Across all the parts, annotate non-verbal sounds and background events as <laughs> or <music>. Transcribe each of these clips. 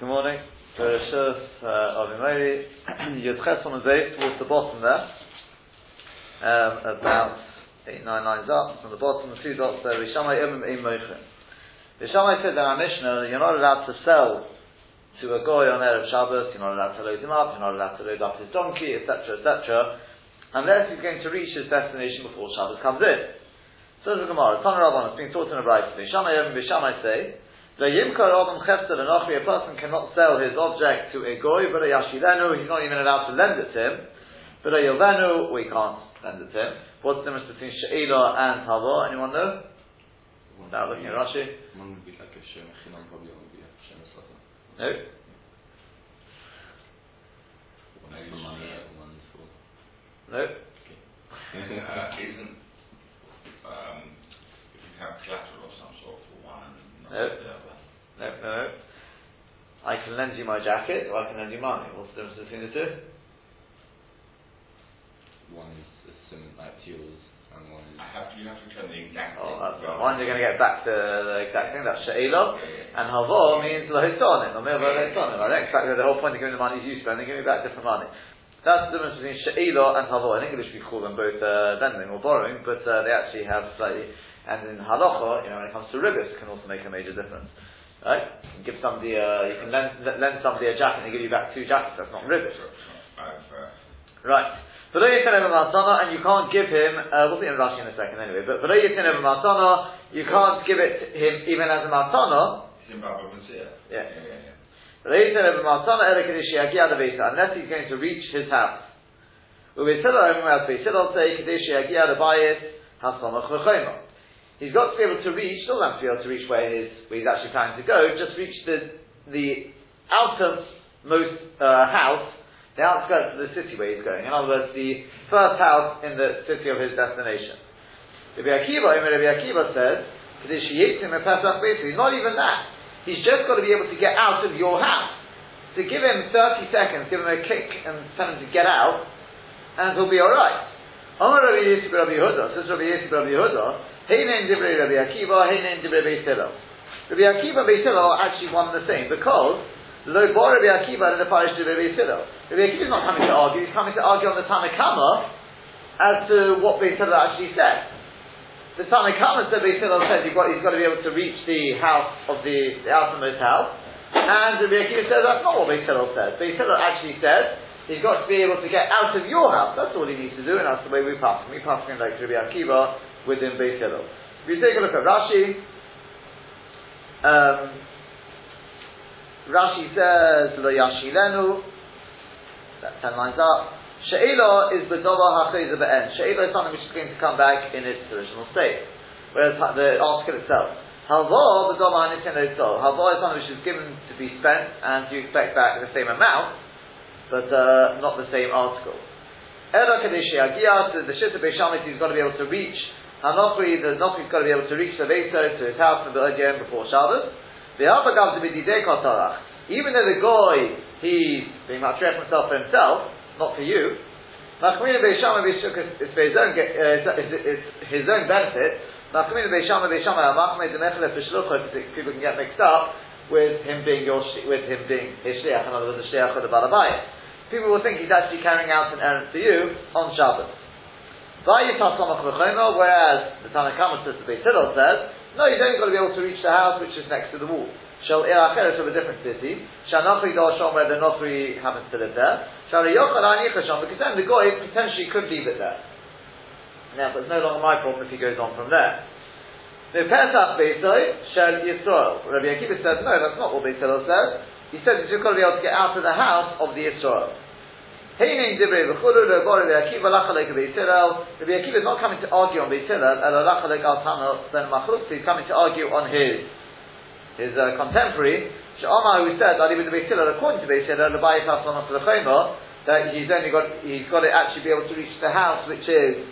Good morning. Bereshus uh, Avimori. <clears throat> Yudches on the towards the bottom there. Um, about eight, nine lines up. On the bottom, the two dots there. Rishamai Emim Ein Moichin. Rishamai said in our Mishnah, you're not allowed to sell to a goy on Erev Shabbos, you're not allowed to load him up, you're not allowed to load up his donkey, etc., etc., unless he's going to reach his destination before Shabbos comes in. So the Gemara, Tanah Rabban, it's been taught in a bright. Rishamai Emim Rishamai say, the Yimkar Adam Chester and a person cannot sell his object to a goy, but a Yashilenu, he's not even allowed to lend it to him. But a Yovenu, we can't lend it to him. What's the difference between She'ila and Hava? Anyone know? Without looking at Rashi? One would be like a Shem Chinam, probably one would be a Shem. No? One is for money, one is for. No? <laughs> isn't um, if you have collateral of some sort for one and not No. the other. No, no, no. I can lend you my jacket, or I can lend you money. What's the difference between the two? One is a cement like yours, and one is. I have to, you have to return the exact Oh, thing. that's Well, right. One, you're going to get back to the exact thing. That's she'ila, and havo means lohisonim, or milva lohisonim. Right? Exactly. The whole point of giving the money is you spend, and giving back different money. That's the difference between she'ila and havo. In English, we call them both uh, lending or borrowing, but uh, they actually have slightly. And in halacha, you know, when it comes to ribbis, can also make a major difference. Right? You give somebody, uh, you can lend, lend somebody a jacket and they give you back two jackets. That's not ribbis. I've, uh, Right. V'lo yitin over matana, and you can't give him, uh, we'll see in Rashi in a second anyway, but v'lo yitin over matana, you can't give it to him even as a matana, Yeah. Yeah, yeah, yeah. v'lo yitin over matana ele kedishi unless he's going to reach his house. U'v'tilo everyone else, v'tilo say kedishi yagia lebayit, hasamach v'choyma. He's got to be able to reach, doesn't have to be able to reach where where he's actually planning to go, just reach the, the outermost, uh, house, the outskirts of the city where he's going. In other words, the first house in the city of his destination. Rabbi Akiva, Rabbi Akiva says, he's not even that. He's just got to be able to get out of your house. To give him 30 seconds, give him a kick and tell him to get out, and he'll be alright. Amar Rabbi Yisib Rabbi Yehuda, says Rabbi Yisib Rabbi Yehuda, Heinen Divrei Rabbi Akiva, Heinen Divrei Beis Hillel. Rabbi Akiva and Beis Hillel are actually one and the same, because Lo Bar Rabbi Akiva and the Parish Divrei Beis Hillel. Rabbi Akiva is not coming to argue, he's coming to argue on the Tanakama as to what Beis Hillel actually said. The Tanakama said Beis Hillel says you've got, he's got to be able to reach the house of the, the outermost house, and Rabbi Akiva says that's not what Beis Hillel says. Beis Hillel actually says he's got to be able to get out of your house. That's all he needs to do, and that's the way we pass. him. We pass him like Rabbi Akiva within Beis Hillel. If you take a look at Rashi, um, Rashi says, Lo Yashilenu, that's ten lines up. She'ila is Bedova HaChayza Be'en. She'ila is something which is going to come back in its original state. Whereas the article itself. Halva, Bedova HaNitin Halva is something which is given to be spent and you expect back the same amount, but uh, not the same article. Ela Kadeshi Agia, the Shitta Beishamit, he's got to be able to reach Hanokri, the Nokri's got to be able to reach the Veso to his house in the Odiyom before Shabbos. The Alpha Gav to be Didei Kotarach. Even though the Goy, he's being matrech himself for himself, not for you, Machmina Beishama Beishuk is for his own, uh, it's, his own benefit. Machmina Beishama Beishama Machmina Demechele Fishlucha, people can get mixed up with him being your, with him being his shliach, in other words, the shliach of the Balabayit. People will think he's actually carrying out an errand for you on Shabbos. Whereas the Tanakhama says, the Beis Hillel says, no, you don't got to be able to reach the house which is next to the wall. Shall Iracheret of a different city. Shall Nochri Doshon where the Nochri happens to live there. Shall Yochel Anichashon because then the Goy potentially could leave it there. Now, but it's no longer my problem if he goes on from there. The Pesach Beisoi Shall Yisrael. Rabbi Akiva says, no, that's not what Beis Hillel says. He says you've just got to be able to get out of the house of the v'chulu lo bar Rabbi Akiva is not coming to argue on Beis Hillel, he's coming to argue on his his uh, contemporary, Sha'amah, who said, that with the Beis Hillel, according to Beis Hillel, that he's only got, he's got to actually be able to reach the house which is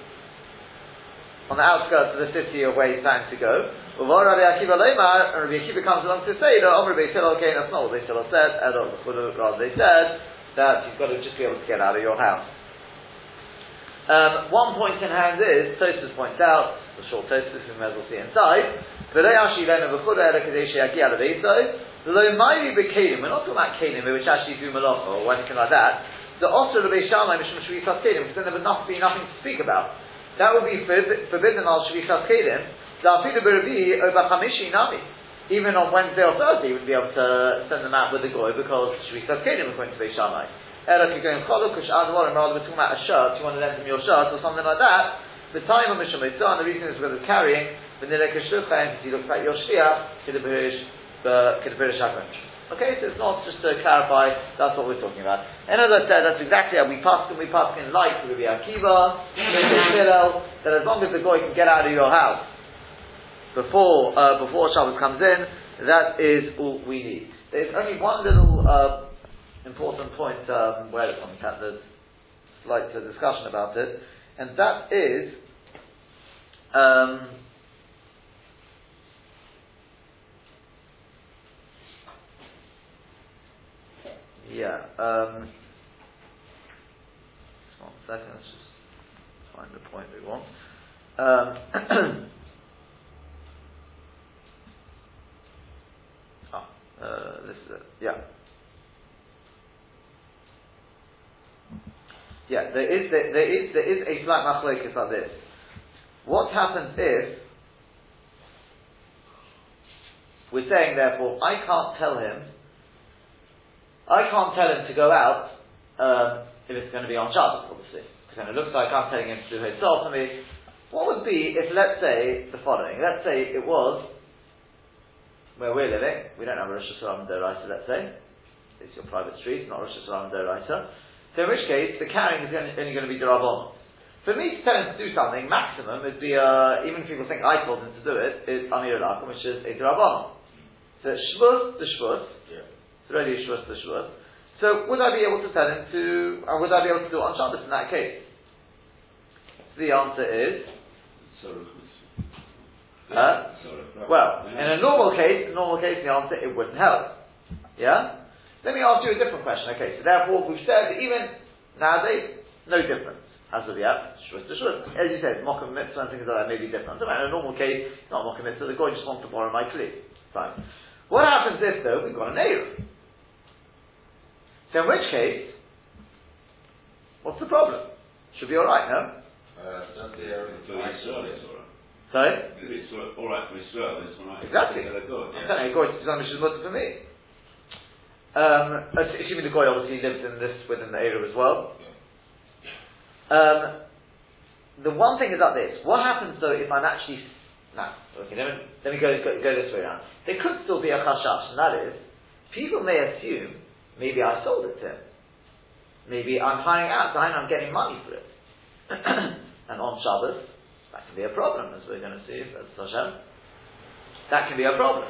on the outskirts of the city of where he's planning to go. Uvor Rabbi Akiva Leimar, and Rabbi Akiva comes along to say, no, Omer Beis Hillel, okay, that's not what Beis Hillel said, Elo rather they said that you've got to just be able to get out of your house. Um, one point in hand is, Tosus points out, the short Tosus, we may as well see inside, we're not talking about Kalim, which actually do malacha or anything like that. The Osir of Beis Shammai Mishum Shvichas Kelim, because then there would not be nothing to speak about. That would be forbidden on Shvichas Kelim. Even on Wednesday or Thursday, you would be able to send them out with the goy because Shvichas Kelim according to Beis Shammai. Ela could go in Choluk, rather we're talking about a shirt, you want to lend them your shirt or something like that, the time of Mishum and the reason is because it's carrying, Vanilla Kashlucha, he looks like your Shia, Kidabirish Hakranch. Okay, so it's not just to clarify, that's what we're talking about. And as I said, that's exactly how we pass and we pass in light Rabbi Akiva, that as long as the goy can get out of your house before uh, before Shabbos comes in, that is all we need. There's only one little uh, important point um, where on there's slight uh, discussion about it, and that is um, yeah. Um, one second. Let's just find the point we want. Um, <clears throat> oh, uh, this is it. Yeah. Yeah, there is there, there is there is a slight machlokes like this. What happens if we're saying therefore I can't tell him I can't tell him to go out um, if it's going to be on Shabbos, obviously. Because then it looks like I'm telling him to do his for me. What would be if, let's say, the following? Let's say it was where we're living. We don't have a Rosh Hashanah Doraita, let's say. It's your private street, not Rosh Hashanah Doraita. So in which case, the carrying is only, only going to be Durabon. For me to tell him to do something, maximum would be, uh, even if people think I told him to do it, is Amir Alakum, which is a Durabon. So Shvus, the Shvus, yeah. it's already a Shvus, the Shvus. So would I be able to tell him to, uh, would I be able to do it on Shabbos in that case? So the answer is, uh, well, in a normal case, in a normal case, the answer, it wouldn't help. Yeah? Let me ask you a different question. Okay, so therefore we've said that even nowadays, no difference. As of yet, shvus to shvus. As you said, mock mitzvah and things like that may be different. So in a normal case, not mock mitzvah, the guy just wants to borrow my kli. Fine. What happens if though we've got a nail? So in which case, what's the problem? Should be alright, no? Uh, Sorry? It's alright for Israel, it's alright. Exactly. I'm telling you, God, it's not for me. Um, assuming the goy obviously lives in this within the area as well. Um, the one thing is like this: what happens though if I'm actually now? Okay, let me, let me go, go, go this way around. There could still be a chashash, and that is people may assume maybe I sold it to him. Maybe I'm hiring out, so I'm getting money for it. <clears throat> and on Shabbos, that can be a problem, as we're going to see, as Hashem. That can be a problem.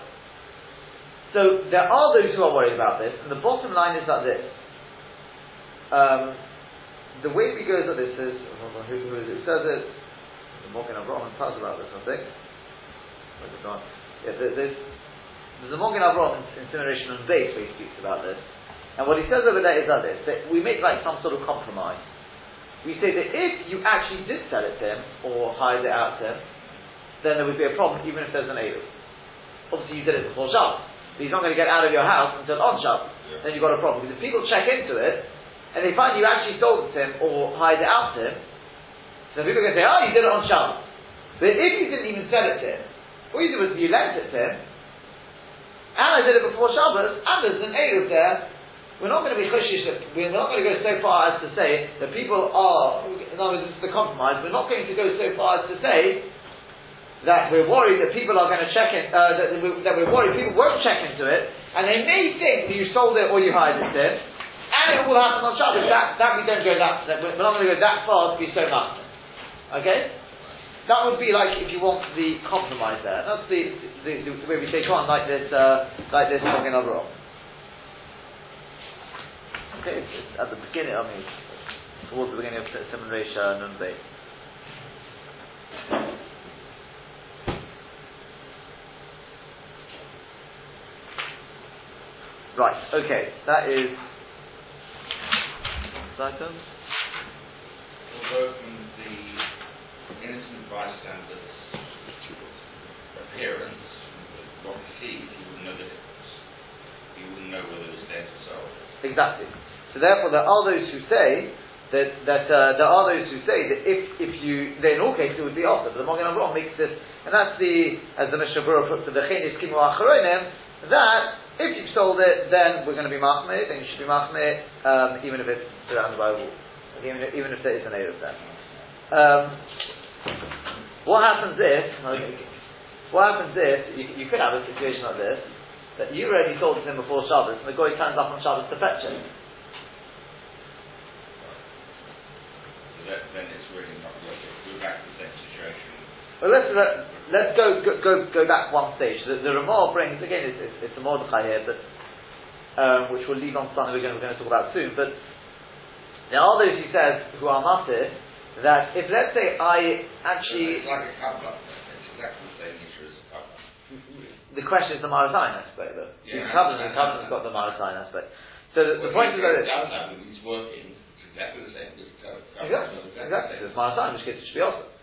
So there are those who are worried about this, and the bottom line is like this. Um, the way we go like this is, who, who is it? says it, the Magen Avraham tells about this, I think. Where's it gone? Yeah, there's, there's a Magen Avraham incineration on base where he speaks about this. And what he says over there is like this, that we make like some sort of compromise. We say that if you actually did sell it to him, or hired it out to him, then there would be a problem even if there's an Eruv. Obviously you did it before Shabbos but he's not going to get out of your house until on Shabbos, yeah. then you've got a problem. Because if people check into it, and they find you actually sold it to him or hired it out to him, so people are going to say, oh, you did it on Shabbos. But if you didn't even sell it to him, all you did was you lent it to him, and I did it before Shabbos, and there's an Eruv there, we're not going to be chushish, we're not going to go so far as to say that people are, in other words, this is the compromise, we're not going to go so far as to say that we're worried that people are going to check in, uh, that, we, that we're worried people won't check into it, and they may think that you sold it or you hired it, and it will happen on Shabbos. That, that we don't go that, that we're not going to go that far to be so much. Okay? That would be like if you want the compromise there. That's the, the, the, the way we take on like this, uh, like this talking overall. Okay, it's, at the beginning, I mean, towards the beginning of Simon Resha and Nun Right, okay, that is. Second. Go from bystander's appearance, what he sees, he wouldn't know the difference. He wouldn't know whether it was dead or sold. Exactly. So therefore, there are those who say that that uh, there are those who say that if if you then in all cases it would be offered. But the Magen Avraham makes this, and that's the as the Mishnah Berurah puts it, the Chenis Kimu Achronim, that if you've sold it, then we're going to be machmir, then you should be machmir, um, even if it's surrounded by a wall, even if, even if there is an Eruv there. Um, what happens if? What happens if you, you could have a situation like this that you already sold to him before Shabbos, and the guy turns up on Shabbos to fetch it. So that, then it's really not worth it. We're back to the same situation. Well, let's let, let's go, go go go back one stage. The, the Ramah brings again. It's, it's, it's a Mordechai here, but um, which we'll leave on something we're going, we're going to talk about soon. But there are those he says who are matir that if let's say I actually It's like a. It's exactly the same as a the question is the Marasayan aspect though. Yeah, the covenant, the covenant's got the Marasayan aspect. So the, the point is that when working. It's exactly the same. It's. Exactly, exactly. the It's. Marasayan, which gets to be also.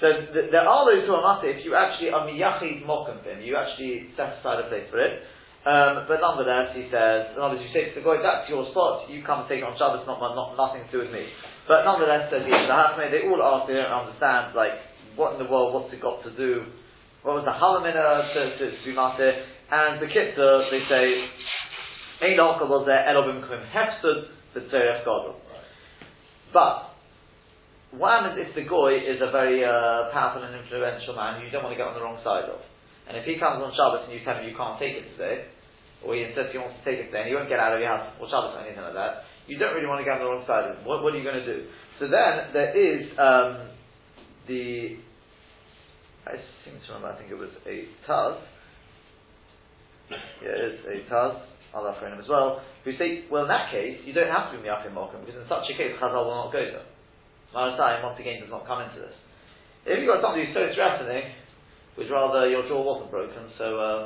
So th- there are those who are matir if you actually are miyachid mokum him, you actually set aside a place for it. Um, but nonetheless, he says, other you say to the guy, that's your spot, you come and take it on Shabbos, not, not nothing to do with me. But nonetheless, says the Hachmei, they all ask, they don't understand, like, what in the world, what's it got to do, what was the halamina to, to, to be matir, and the kitzur, they say, Ein was there, Elobim Krim Hefsud, the Tzerech Godel. But, what happens if the goy is a very uh, powerful and influential man who you don't want to get on the wrong side of? And if he comes on Shabbos and you tell him you can't take it today, or he insists he wants to take it today, and he won't get out of your house or Shabbos or anything like that, you don't really want to get on the wrong side of him. What, what are you going to do? So then there is um, the I seem to remember I think it was a Taz. Yeah, it is a Taz. I'll have him as well. Who say, well, in that case, you don't have to be Miyachim Mokum because in such a case, Chazal will not go there. Marasayim, once again, does not come into this. If you've got somebody who's so threatening, which rather your jaw wasn't broken, so um,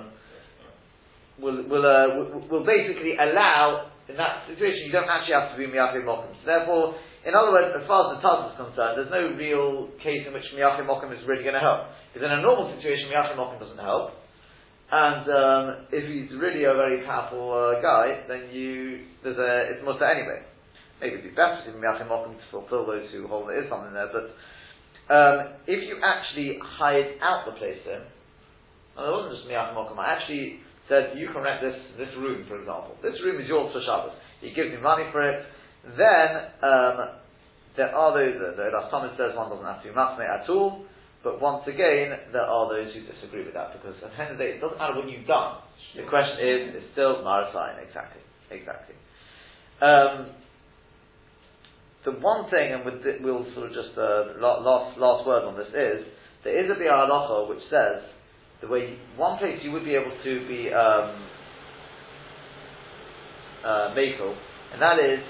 will will uh, will basically allow in that situation you don't actually have to be miyachim mokum. So therefore, in other words, as far as the taz is concerned, there's no real case in which miyachim mokum is really going to help. Because in a normal situation, miyachim mokum doesn't help. And um, if he's really a very powerful uh, guy, then you there's a it's mutter anyway. Maybe it'd be better to miyachim mokum to fulfill those who hold there is something there, but um, if you actually hired out the place to him, and it wasn't just miyachim mokum, I actually said you can rent this this room, for example. This room is yours for Shabbos. He gives me money for it. Then um, there are those. The, the Ras Thomas says one doesn't have to be machmir at all. But once again, there are those who disagree with that because at the end of the day, it doesn't matter what you've done. The question is, it's still Marasayan. Exactly, exactly. Um, the one thing, and we'll sort of just uh, last last word on this is there is a bi'ar halacha which says the way one place you would be able to be um, uh, and that is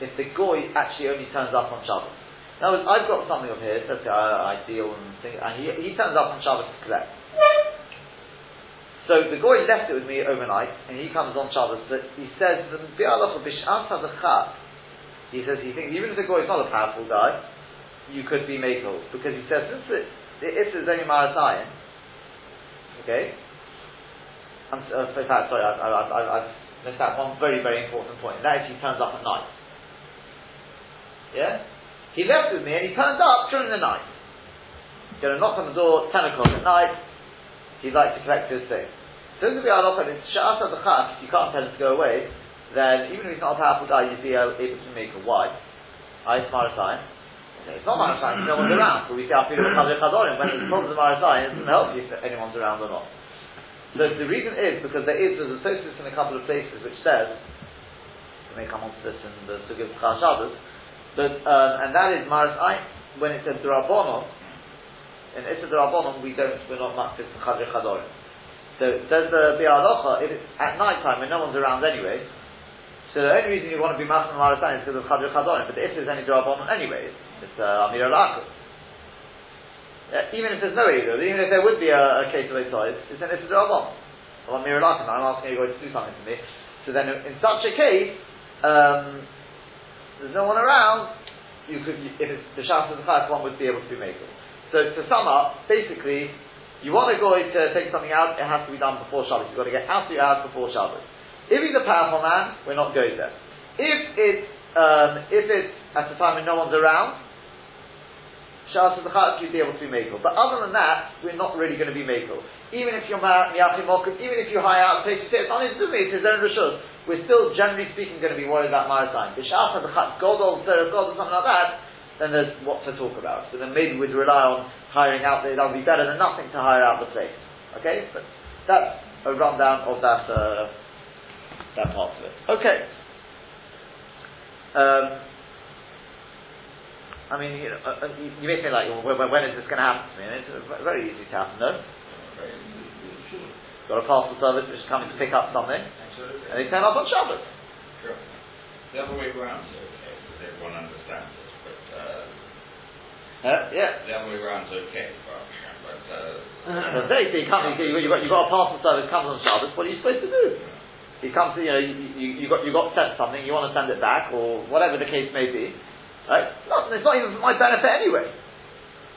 if the goy actually only turns up on Shabbos. Now I've got something of his. Let's say I, I deal and thing, and he, he turns up on Shabbos to collect. So the goy left it with me overnight, and he comes on Shabbos. But he says the bi'alacha b'shat hadachat. He says he thinks even if the goy is not a powerful guy, you could be makel because he says since it, if there's only marasayan, okay. I'm uh, sorry, I've, I've, I've, I've missed out one very very important point. That is he turns up at night. Yeah. He left with me and he turned up during the night. Going to knock on the door, 10 o'clock at night. He'd like to collect his thing. So this will be our offer. It's sha'at the you can't tell him to go away, then even if he's not a powerful guy, you'd be able to make a wife. I Marasai. Okay, it's not Marasai, no one's around. But we say, Afilu Chadir Chadorim. When there's problems with Marasai, it doesn't help you if anyone's around or not. So the reason is because there is, there's a sosis in a couple of places which says, we may come on to this in the Sugis Chashabbos, but, um, and that is Maris Ein, when it says Drabonon, in Issa Drabonon, we don't, we're not much to Chadri Chadorim. So it says the Bi'alocha, if it's at night time and no one's around anyway, so the only reason you want to be Maris Ein is because of Chadri Chadorim, but if there's any Drabonon anyway, it's, uh, Amir al uh, even if there's no Eidah, even if there would be a, a case of Eidah, it's, it's an Issa Drabonon. Well, I'm I'm asking you guys to do something for me. So then in such a case, um, there's no one around, you could, if it's the Shas of the Chayat, one would be able to be makel. So to sum up, basically, you want a guy to take something out, it has to be done before Shabbos. You've got to get out your house before Shabbos. If he's a powerful man, we're not going there. If it's um, if it's at the time when no one's around, Shabbos the you'd be able to be makel. But other than that, we're not really going to be makel. Even if you're miyachim even if you hire out a say it's only to me, it's his own rishus, we're still generally speaking going to be worried about maritime. If Shabbos the God or God or something like that, then there's what to talk about. So then maybe we'd rely on hiring out. That would be better than nothing to hire out the place. Okay, but that's a rundown of that uh, that part of it. Okay. Um, I mean, you, know, uh, uh you, may think like, well, when, when is this going to happen to me? And it's very easy to happen, no? Got a parcel service which is coming to pick up something, and they turn up on Shabbos. Sure. The other way around is okay, because everyone understands it, but... Uh, uh, yeah. The other way around is okay, but... but uh, well, <laughs> they, you, come, you, you, got, you got a parcel service comes on Shabbos, what are you supposed to do? You come to, you know, you, you, you, got, you got sent something, you want to send it back, or whatever the case may be, right? Not, it's not even for my benefit anyway.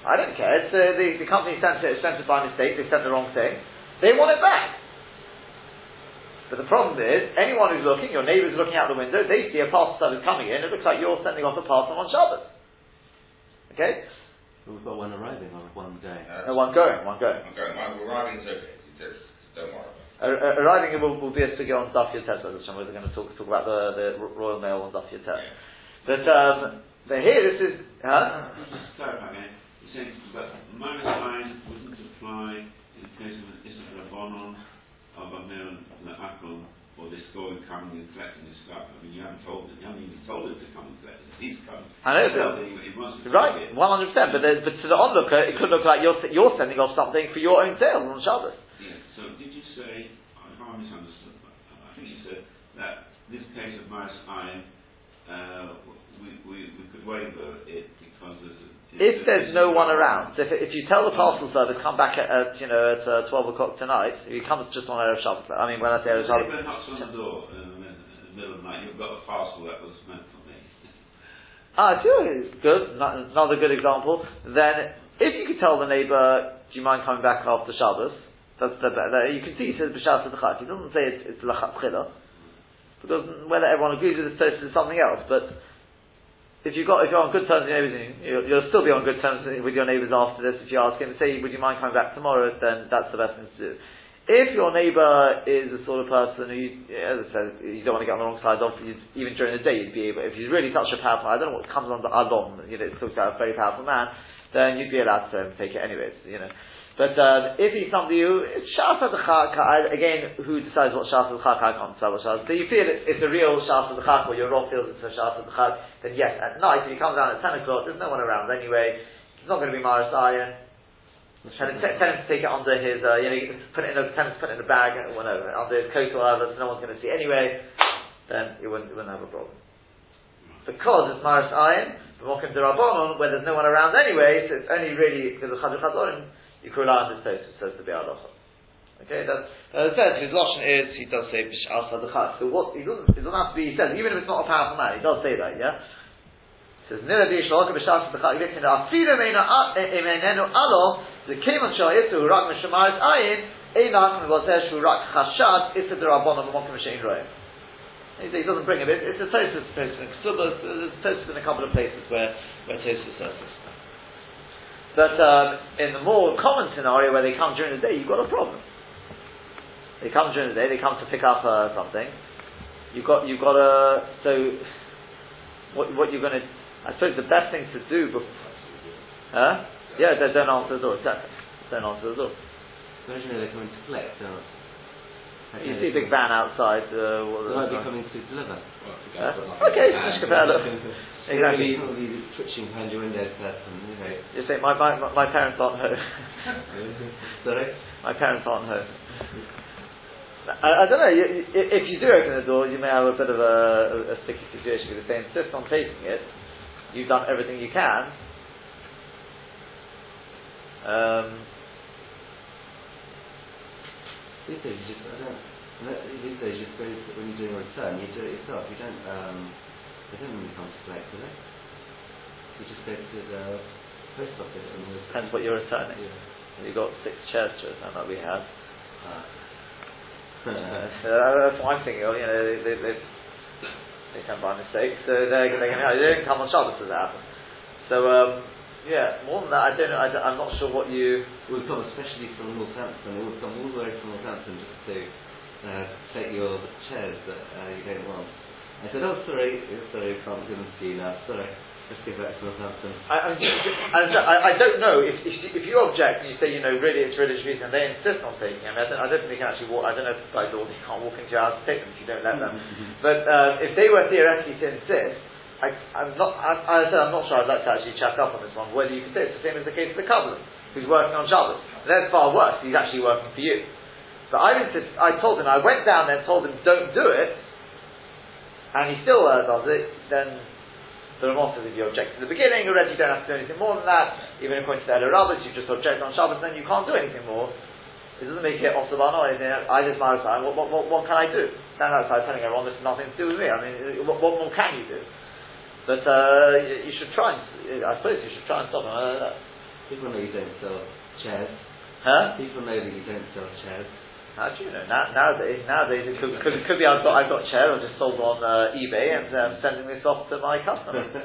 I don't care. It's, uh, the, the company sent it, sent it by mistake, they sent the wrong thing. They want it back. But the problem is, anyone who's looking, your neighbour's looking out the window, they see a parcel service coming in, it looks like you're sending off a parcel on Shabbos. Okay? We've got one arriving on one going. Uh, no, one going, one going. One going. One arriving is okay. Just don't worry arriving will, will be a figure on Daf Yotet, we're going to talk, talk about the, the Royal Mail on Daf Yotet. Yeah. But, um, but here this is, huh? Just clarify again. You're saying that minus sign wouldn't apply in the case of an Isra Rabbanon of a Meron Akon or this going coming and collecting this stuff. I mean, you haven't told them, you haven't even told them to come and collect it. He's come. I know, but, right, one hundred percent. But but to the onlooker, it could look like you're you're sending off something for your own sale on Shabbos. Yeah. So did you say? If I misunderstood, I think you said that this case of Maris Ayin, uh, we, we, we could waiver it because there's a, if there's no one around, if, if you tell the parcel service come back at, at you know at uh, twelve o'clock tonight, he comes just on Erev Shabbos. I mean, when I say Erev Shabbos, if knocks on the door in the, middle of the night, you've got a parcel that was meant for me. <laughs> Ah, it's good. Another good example. Then, if you could tell the neighbour, do you mind coming back after Shabbos? That's the, the, you can see he says b'shas He doesn't say it's, it's because whether everyone agrees with this toast is something else. But if you got if you're on good terms with your neighbours, you'll, you'll, still be on good terms with your neighbours after this. If you ask him, say, "Would you mind coming back tomorrow?" Then that's the best thing to do. If your neighbour is the sort of person who, as I said, you don't want to get on the wrong side of, even during the day, you'd be able, if he's really such a powerful, I don't know what comes under Alon, you know, it talks about a very powerful man, then you'd be allowed to take it anyways, you know. But um, if he's somebody it's shas again, who decides what shas chak? I can't decide what. So you feel it, it's a real shas or your raw feels it's a shas then yes, at night if he comes down at ten o'clock, there's no one around anyway. It's not going to be Maris. Tell him, tell him to take it under his, uh, you know, put it in a, tell him to put it in a bag, or whatever, under his coat or whatever, so no one's going to see anyway. Then you wouldn't, you wouldn't have a problem. Because it's Maris Ayin, Mokim Rabbanon, where there's no one around anyway, so it's only really because of Chadu Chadorim you could rely on this it says to be halacha. Okay, that's, as I said, his lotion is, he does say, b'sh'al sadachas. So what, he doesn't, it doesn't have to be, he says, even if it's not a powerful man, he does say that, yeah? He says, nira di shloka b'sh'al sadachas, he says, afilu meinenu alo, the keman shal yisu, rak m'shamaris ayin, einach m'vazeh shu rak chashad, issa derabon of mokim m'shein roim. He doesn't bring it, it's a Tosus place in There's Tosus in a couple of places where, where Tosus says this. But um, in the more common scenario where they come during the day, you've got a problem. They come during the day, they come to pick up uh, something. You've got, you've got a, so, what, what you're going to, I suppose the best thing to do before, huh? Yeah, don't, don't answer the door, exactly. Don't answer the door. Imagine they're coming to collect, You see a big van outside. Uh, what, they might be coming to deliver. Uh, okay, <laughs> Exactly. Probably the twitching behind your window person, you know. You say, my, my, my parents aren't home. <laughs> Sorry? My parents aren't home. I, I, don't know, you, if you do open the door, you may have a bit of a, a, a sticky situation because if they insist on taking it, you've done everything you can. Um, these days, you just, I don't, these days, you just go, when you're doing a return, you do it yourself. You don't, um, don't really come to collect? You just go to the post office and there's Depends what you're returning. Yeah. You've got six chairs to return that we have. So <laughs> that's what I'm thinking you know, they, they, they, they come by mistake, so they're, they're going to, they didn't come on Shabbos as it happened. So, um, yeah, more than that, I don't know, I am not sure what you, We've come especially from Northampton. Will come all the way from Northampton just to uh, take your chairs that uh, you don't want. I said, oh sorry, oh, sorry, can't give them to you now. Sorry, let's go back to Northampton. I, I, I, I don't know if, if, you- if you object and you say, you know, really it's religious reason, and they insist on taking them, I don't, I don't think they can actually walk, I don't know if by law they can't walk into your house and take them if you don't let them. But uh, if they were theoretically to insist, I, I'm not, I, I said I'm not sure I'd like to actually chat up on this one, whether you can say it's the same as the case of the Kabbalah, who's working on Shabbos. That's far worse, he's actually working for you. But I insist, I told him, I went down there and told him, don't do it, and he still uh, does it, then the Ramah says if you object in the beginning, already you don't have to do anything more than that. Even according to the Elul Rabbis, you just object on Shabbos, then you can't do anything more. It doesn't make it Osabano, I just my outside, what, what, what, what can I do? Stand outside telling everyone this has nothing to do with me. I mean, what, what more can you do? But uh, you, you should try and, I suppose you should try and stop him. Uh, People know you don't sell chairs. huh? People know that you don't sell chairs. How do you know? Now, nowadays, nowadays it could, could, could be I've got, I've got a chair I just sold on uh, eBay and um, sending this off to my customer. <laughs>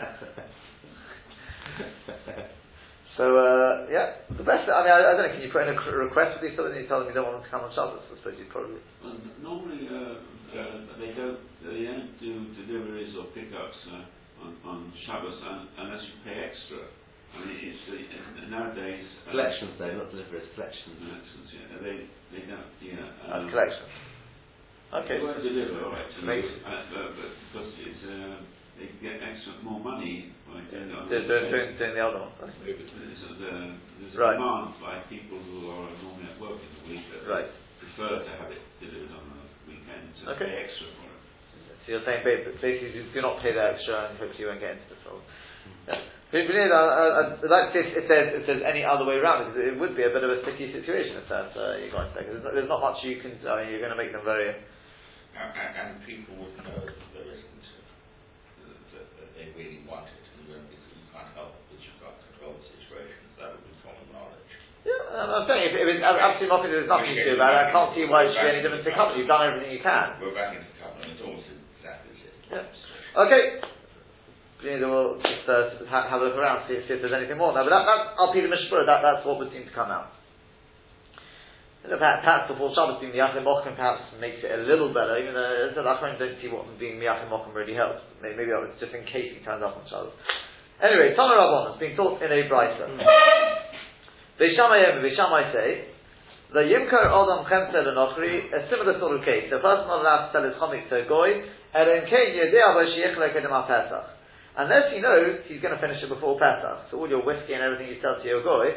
So uh, yeah, the best. I mean, I, I don't know. Can you put in a request with these something? You tell them you don't want them to come on Shabbos. I suppose you probably. Well, normally, uh, uh, they don't they don't do deliveries or pickups uh, on, on Shabbos unless you pay extra. I mean, it's uh, nowadays. Uh, collections though, not deliveries, collections. Collections, yeah. They they don't. Yeah. Uh, Um, collection. Okay. They won't deliver, all right, to you, uh, but, but because it's uh, they get extra more money by doing Doing, the doing, doing, doing the other one. There's a, the- there's a Right. demand by people who are normally at work in the week that Right. prefer to have it delivered on the weekend to Okay. pay extra for it. So you're saying basically you do not pay the extra and hopefully you won't get into the trouble. Yeah. I, like to if, if, there's, if there's any other way around because it would be a bit of a sticky situation if that uh, you're going to say. There's not, there's not much you can. I mean, you're going to make them very. And, and, and people would know that there isn't, uh, that, that they really want it, and you, you can't help it, but you've got control the situation, that would be common knowledge. Yeah, I'm saying if, if it's absolutely nothing, there's nothing to do about it. I can't see why it should be any different to company. You've done everything you can. We're back into covenant, it's almost exactly the same. Yeah. Okay. You know, we'll just uh, have a look around, see, see if there's anything more now. But that, that's up to the Mishpur, that, that's what would seem to come out. You know, perhaps, perhaps before Shabbos being Miyachim Mokum perhaps makes it a little better, even though said, I don't see what being Miyachim Mokum really helps. Maybe, that was just in case he turns up on Shabbos. Anyway, Tana Rabban has been taught in a Brisa. Beis Shammai Yem, Beis Shammai say, the Yimkar Odom Chemsel and Ochri, a similar sort of case. The person not allowed to sell his chomik to a goy, Eren Kein Yedea Vashiyechle Kedem Pesach. Unless he knows he's going to finish it before Pesach. So all your whiskey and everything you sell to your goy,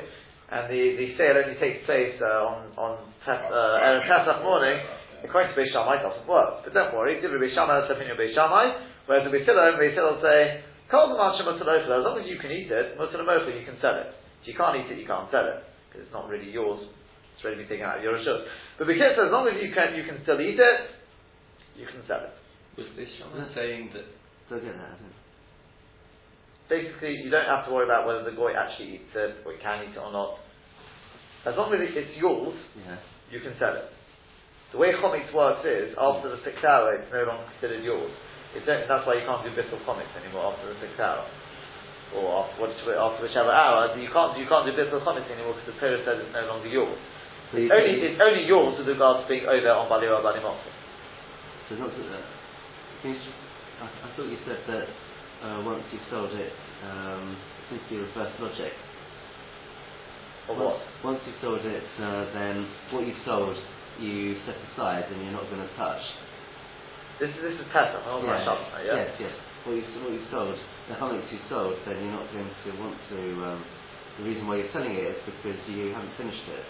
and the, the sale only takes place uh, on, on Pes- uh, Erev Pesach morning, according to Beis Shammai, it doesn't work. But don't worry, Dibri Beis Shammai, that's the opinion of Beis Shammai, whereas the Beis Hillel, Beis Hillel say, Kol Zman as long as you can eat it, Mutter you can sell it. If you can't eat it, you can't sell it, because it's not really yours, it's ready to be taken out of your reshut. But because as long as you can, you can still eat it, you can sell it. Was this someone saying that Don't get that, I don't. Basically, you don't have to worry about whether the goy actually eats it, or can eat it or not. As long as it's yours, Yeah. you can sell it. The way chomics works is, after the sixth hour, it's no longer considered yours. That's why you can't do bittul chomics anymore after the sixth hour. Or after, which, after whichever hour, you can't, you can't do bittul chomics anymore because the Torah says it's no longer yours. So you It's only, it's only yours with regards to being over on Balira Balimotza. So not that. Uh, that you just, I, I thought you said that uh, once you've sold it, um, it seems to reverse logic. Or once, what? Once you've sold it, uh, then what you've sold, you set aside and you're not going to touch. This is, this is Pesach, not yeah. Shabbos now, yeah? Yes, yes. What you, what you sold, the chometz you sold, then you're not going to want to. Um, the reason why you're selling it is because you haven't finished it.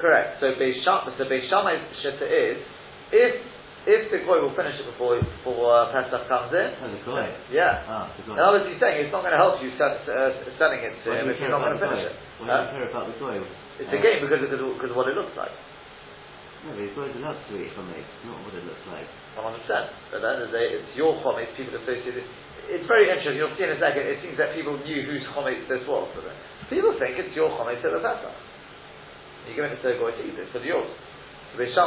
Correct. So Beis Shammai, so Beis Shammai's shitta is, if, if the goy will finish it before, before uh, Pesach comes in, Oh, the goy. yeah. Ah, the goy. Words, he's saying it's not going to help you sell, uh, selling it to him if you're not going to finish it. Why Huh? do you care about the goy? It's Uh, a game because of, because of what it looks like. No, but he's always allowed to eat not what it looks like. 100%. But at the end of the day, it's your chometz, people associate it. It's very interesting, you'll see in a second, it seems that people knew whose chometz this was. People think it's your chometz at the Pesach. You give it to Goy to eat it, it's yours. So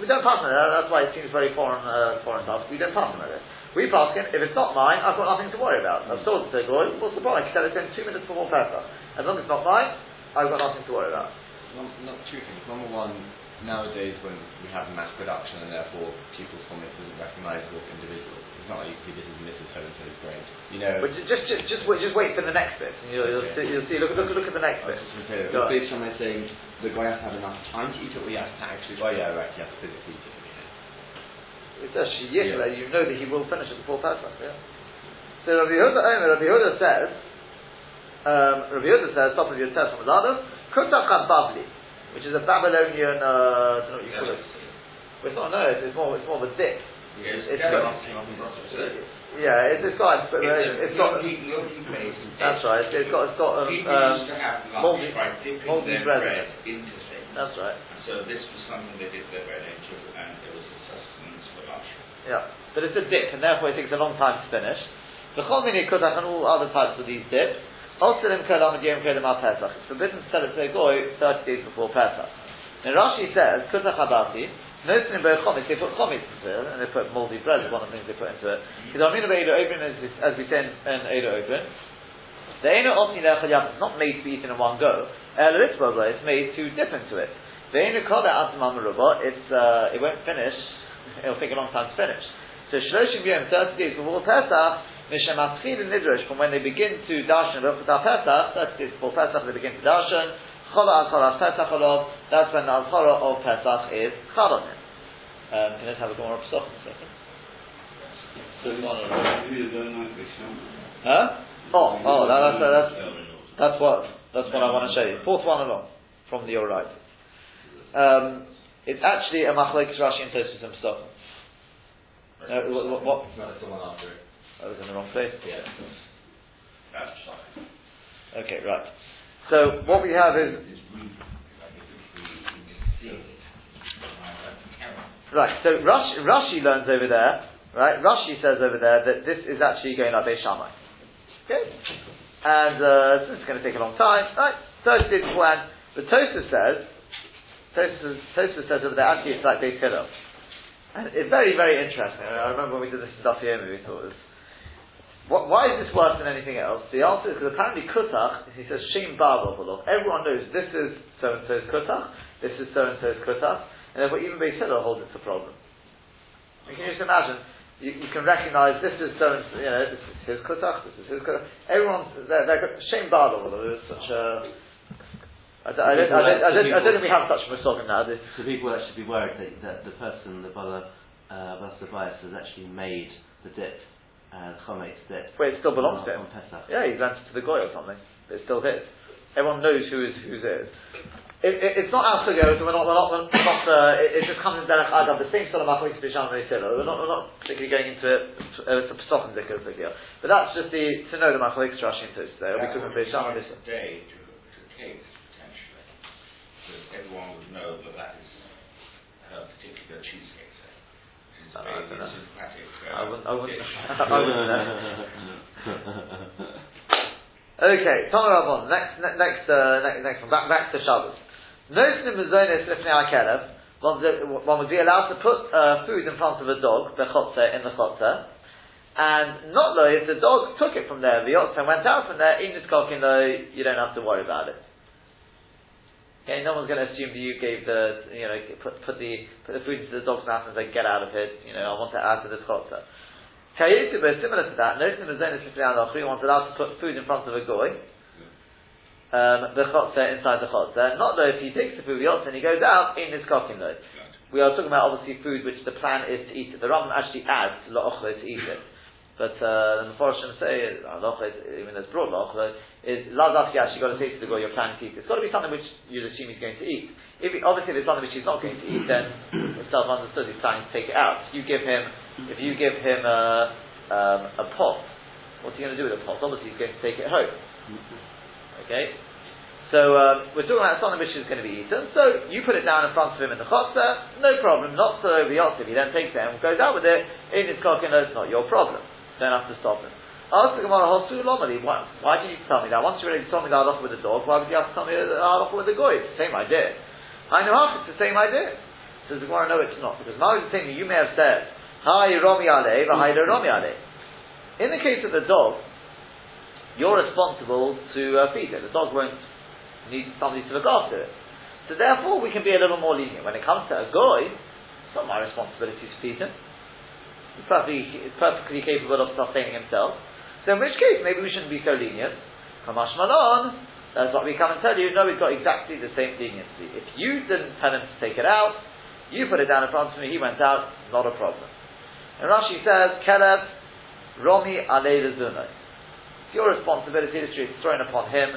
we don't pass on it, that's why it seems very foreign, uh, foreign stuff. We don't pass on it. We pass it, if it's not mine, I've got nothing to worry about. I've sold it to Goy, what's the point? I can sell it in two minutes before Pesach. As long as it's not mine, I've got nothing to worry about. Not, not two things. Number one, nowadays when we have mass production and therefore people's chometz isn't recognisable as individuals. It's not like you see this is Mrs. So and so's brain. You know. But just, just, just, wait, just wait for the next bit. And you'll, you'll, Okay. see, you'll see. Look, look, look at the next bit. was just going to say, Go on. based on my saying the guy has to have enough time to eat it, or he has to actually, well, yeah, right, he has to physically eat it. It's actually yes, Yeah. you know that he will finish it before Pesach. Yeah. So Rabbi Yehuda, Rabbi Yehuda says, um, Rabbi Yehuda says, top of your test from Azadov, Kutach Babli, which is a Babylonian, uh, I don't know what you call it. Well, it's not no, it's, it's more, it's more of a dip. Yes, It's delicacy. Yeah, it's, it's got, it's, It's it's got. yogi- yogi based That's right. It's, it's got, it's got um, um, moldy- moldy bread. into things. That's right. So this was something they dipped their bread into, and it was a sustenance for lunch. Yeah, but it's a dip, and therefore it takes a long time to finish. The chomini kutach and all other types of these dips. Also, in kolam and yom kolam al Pesach. It's forbidden to sell it to a goy thirty days before Pesach. Now Rashi says kutach habati. Notice in both chomis they put chomis into it, and they put moldy bread is one of the things they put into it. Because Amina be'edo open as, we- say in, in Edo open. The eno otni lechad yachid is not made to be eaten in one go. El ritzvah it's made to dip into it. The atzmam merubah, it's uh, it won't finish. It'll take a long time to finish. So shloshim yom, thirty days before Pesach, Mishem Atzchil and Nidrosh, from when they begin to darshan Berachot Pesach, thirty days before Pesach they begin to darshan. Chola al Chola Pesach Cholov, that's when the al Chola of Pesach is Chalonim. Um, can I just have a Gemara Pesach in a second? Maybe they don't like this, don't they? Huh? Oh, oh, that, that's, that's, that's what, that's what I want to show you. Fourth one along, from the your right. Um, it's actually a Machlekes Rashi and Tosfos and Pesach. Uh, what, what, what? No, it's the one after it. I was in the wrong place. Yeah. Okay, right. So what we have is It's rude, like if we, we see it. right. So Rashi, Rashi learns over there. Right, Rashi says over there that this is actually going like Beis Shammai. Okay, and uh, so this is going to take a long time. Right, Thursday beforehand. But Tosfos says, Tosfos says over there actually it's like Beis Hillel. And it's very, very interesting. I remember when we did this in Daf Yomi, we thought it was What, why is this worse than anything else? The answer is because apparently Kutach, he says Shem Barbel Everyone knows this is so and so's Kutach, this is so and so's Kutach, and therefore even Beis Hillel holds it's a problem. You can just imagine, you, you can recognize this is so and so, you know, this is his Kutach, this is his Kutach. Everyone's, they're, they're Shem such a. I don't, I don't, I don't, I don't, I don't think we have such misogyny now. So people actually be worried that, that the person, the Bala, uh, Bias, has actually made the dip, uh, Chometz dip. Well, it still belongs to him. Pesach. Yeah, he's lent it to the goy or something. It's still his. Everyone knows who is whose it is. It, it, it's not our sugo, so we're not, we're not, we're not uh, it, it just comes in Derech Agav, the same sort of Machlokes Bisham and We're not, we're not particularly going into it, uh, it's a Pesach and Zikr big deal. But that's just the, to know the Machlokes Rashi and Tos there, because of Bisham and It's Bisham. a day to, to cakes, potentially. Because everyone would know that that is her particular cheesecake set. Which is I very don't know. idiosyncratic, uh, I wouldn't, I wouldn't, dish. <laughs> I wouldn't know. Okay, Rabban, next, ne- next, uh, next, next one, back, back to Shabbos. Nosin Mazonis Lifnei HaKelev, one would- one would be allowed to put uh, food in front of a dog, the chotzer, in the chotzer, and not though if the dog took it from there, the yotzer went out from there, in this cocking though, you don't have to worry about it. Okay, no one's going to assume that you gave the, you know, put, put the put the food into the dog's mouth and say, get out of it, you know, I want to add to this chotzer. Kayutuba, similar to that, notice in the Zonis Lifnei HaKelev, one's allowed to put food in front of a goy, um, the chotzer inside the chotzer. Not though if he takes the food yotzer and he goes out in his cocking though. We are talking about obviously food which the plan is to eat it. The Rambam actually adds la'ochlo to eat it. But uh, the Mephoshim say uh, even it's brought la'ochlo, is lazaf you actually got to say to the guy you're planning to eat. It's got to be something which you'd assume he's going to eat. If he, obviously if it's something which he's not going to eat, then it's self understood he's planning to take it out. If you give him, if you give him a, um, a pot, what's he going to do with a pot? Obviously he's going to take it home. Okay? So um, we're talking about something which is going to be eaten. So you put it down in front of him in the chotzer, no problem. Not so over the If He then takes it and goes out with it in his coconut. It's not your problem. Don't have to stop him. Ask the Gemara, why, why did you tell me that? Once you already told me the halacha with the dog, why would you have to tell me the halacha with the goy? It's the same idea. I know half, it's the same idea. Says the Gemara, no, it's not. Because Malik is saying you may have said, Hi Romi Ale, Hi Romi Ale. In the case of the dog, you're responsible to uh, feed it. The dog won't need somebody to look after it. So therefore, we can be a little more lenient. When it comes to a goy, it's not my responsibility to feed him. Perfectly, perfectly capable of sustaining himself. So in which case, maybe we shouldn't be so lenient. Kamash Malon, that's what we come and tell you. No, we've got exactly the same leniency. If you didn't tell him to take it out, you put it down in front of me, he went out, not a problem. And Rashi says, Kelev, Romi Alei It's your responsibility, street is thrown upon him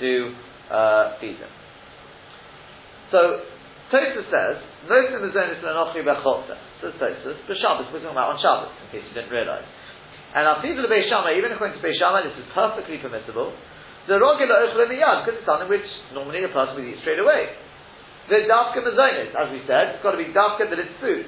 to uh, feed him. So Tosa says, "Most of the is lenochi bechotza." Says Tosa, but Shabbos we're talking about on Shabbos, in case you didn't realise. And people of Beis Shammai, even according to Beis Shammai, this is perfectly permissible. The rogila ochel miyad because it's something which normally a person would eat straight away. The dafka mazonis, as we said, it's got to be dafka that it's food.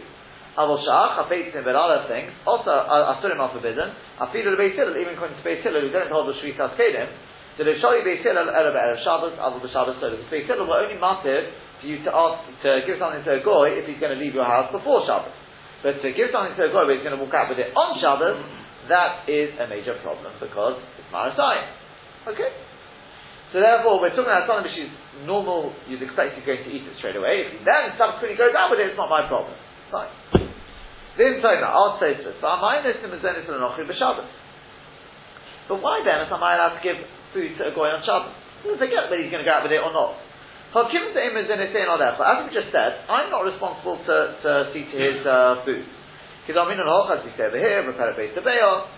Avol shach, afeitzim, but other things. Also, asurim are forbidden. Afidu Beis even according to Beis who don't hold the shvitas kedim, the Rishari Beis Hillel Erev Erev Shabbos, Avol B'Shabbos So The Beis Hillel will only matter for you to ask, to give something to a goy if he's going to leave your house before Shabbos. But to give something to a goy where he's going to walk out with it on Shabbos, that is a major problem because it's Maris Ayin. Okay? So therefore, we're talking about something which is normal, you'd expect you're going to eat it straight away. If he then subsequently goes out with it, it's not my problem. Fine. Then Tona, I'll say this. But why then am I allowed to give food to a guy on Shabbos. Doesn't forget whether he's going to go out with it or not. As we just said, I'm not responsible to, to see to his uh, food. Because I'm in an as we say over here, repair based beyo.